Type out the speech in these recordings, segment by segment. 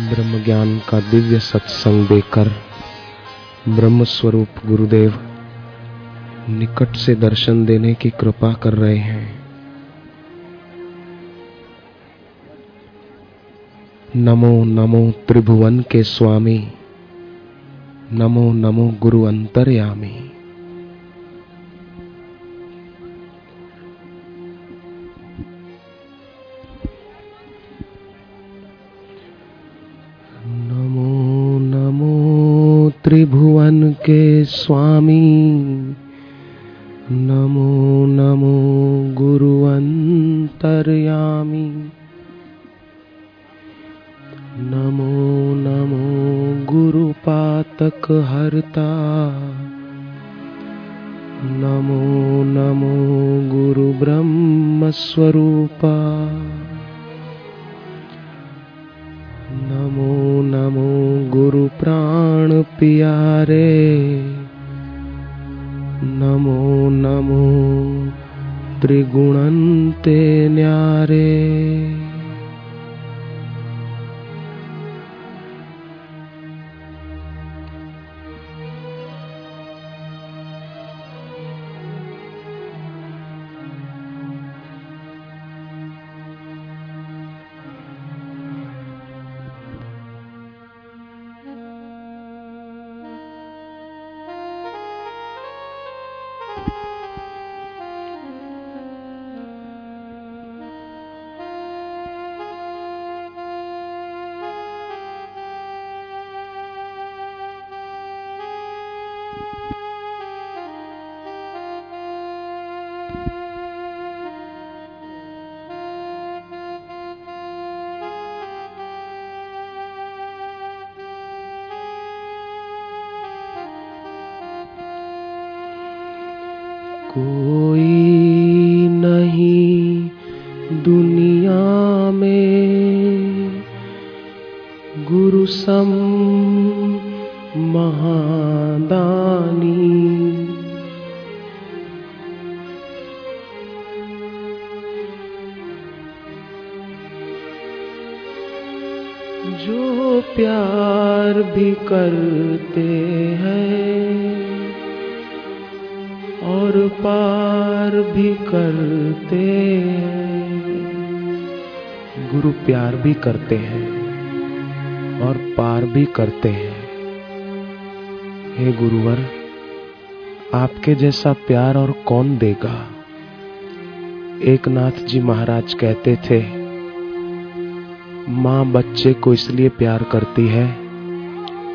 ब्रह्म ज्ञान का दिव्य सत्संग देकर ब्रह्म स्वरूप गुरुदेव निकट से दर्शन देने की कृपा कर रहे हैं। नमो नमो त्रिभुवन के स्वामी, नमो नमो गुरु अंतर्यामी। त्रिभुवन के स्वामी। नमो नमो गुरु अंतर्यामी नमो नमो गुरुपातक हरता नमो नमो गुरु प्यारे नमो नमो त्रिगुणन्ते न्यारे। कोई नहीं दुनिया में। गुरु सम महादानी। जो प्यार भी करते हैं पार भी करते गुरु प्यार भी करते हैं और पार भी करते हैं। हे गुरुवर, आपके जैसा प्यार और कौन देगा? एक नाथ जी महाराज कहते थे, माँ बच्चे को इसलिए प्यार करती है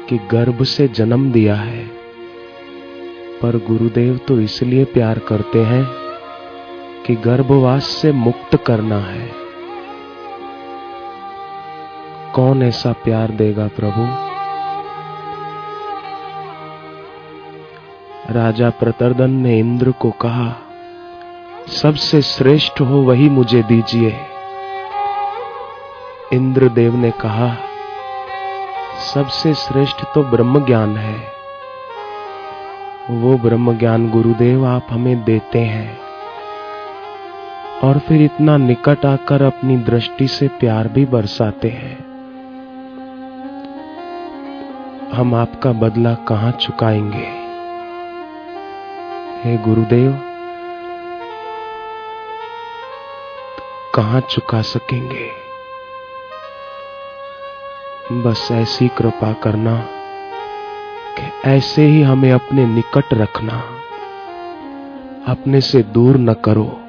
कि गर्भ से जन्म दिया है। पर गुरुदेव तो इसलिए प्यार करते हैं कि गर्भवास से मुक्त करना है। कौन ऐसा प्यार देगा प्रभु? राजा प्रतरदन ने इंद्र को कहा, सबसे श्रेष्ठ हो वही मुझे दीजिए। इंद्रदेव ने कहा, सबसे श्रेष्ठ तो ब्रह्म ज्ञान है। वो ब्रह्म ज्ञान गुरुदेव आप हमें देते हैं। और फिर इतना निकट आकर अपनी दृष्टि से प्यार भी बरसाते हैं। हम आपका बदला कहाँ चुकाएँगे? हे गुरुदेव, कहाँ चुका सकेंगे? बस ऐसी कृपा करना। ऐसे ही हमें अपने निकट रखना। अपने से दूर न करो,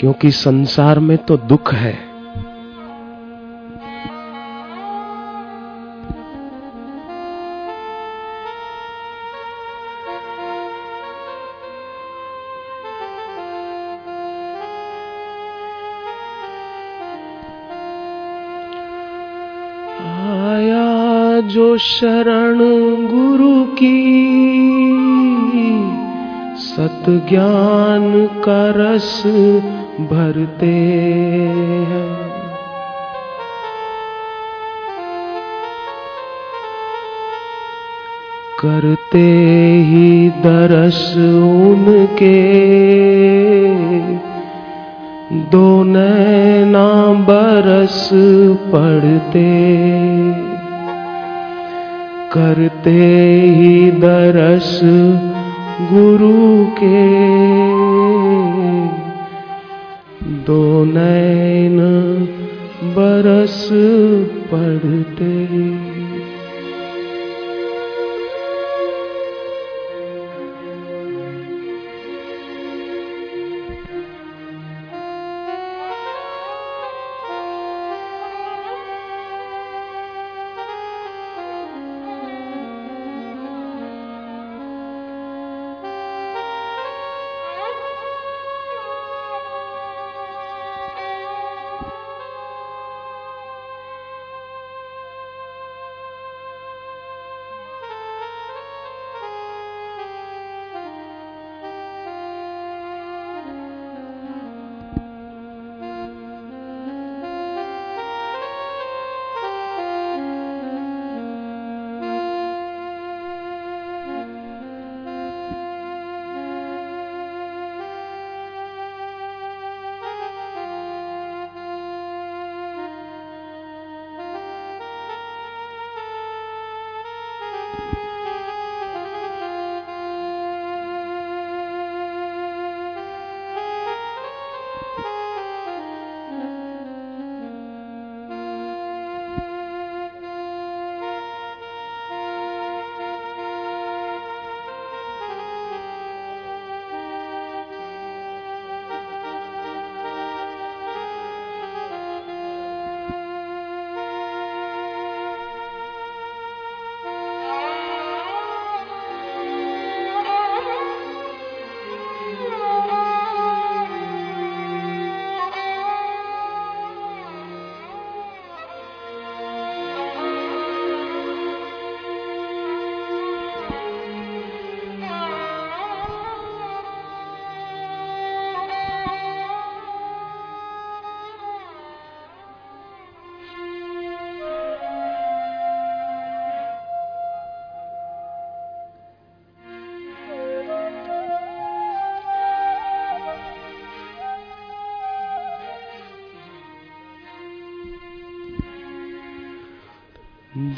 क्योंकि संसार में तो दुख है। जो शरण गुरु की सत ज्ञान का रस भरते हैं। करते ही दरस उनके, दो बरसाते बरस पड़ते करते ही दरस गुरु के। दो नैन बरस पड़ते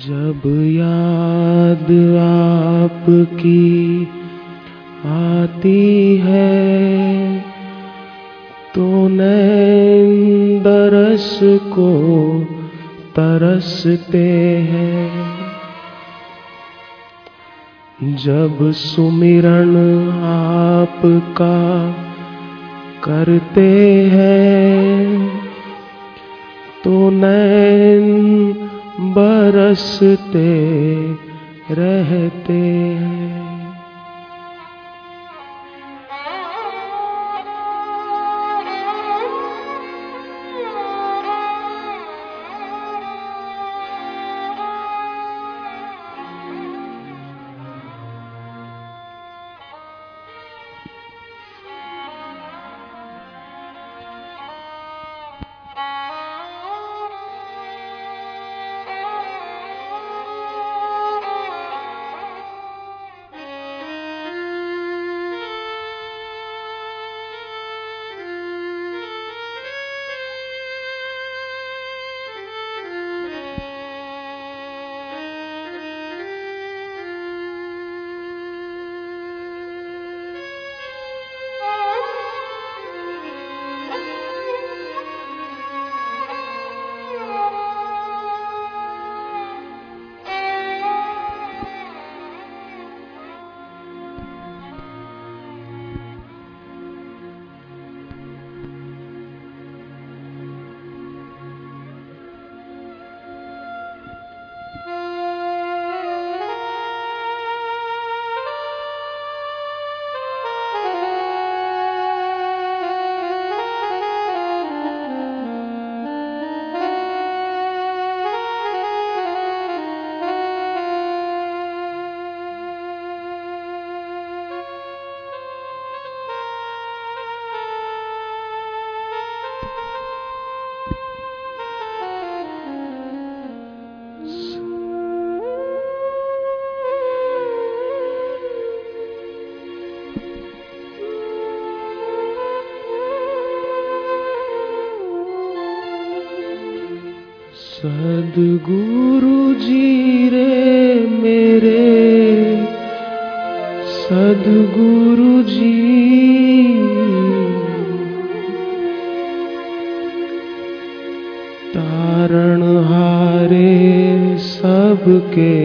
जब याद आपकी आती है तो नैन को तरसते हैं। जब सुमिरन आपका करते हैं तो नैन बरसते रहते हैं। सदगुरु जी रे मेरे। सदगुरु जी। तारण हारे सबके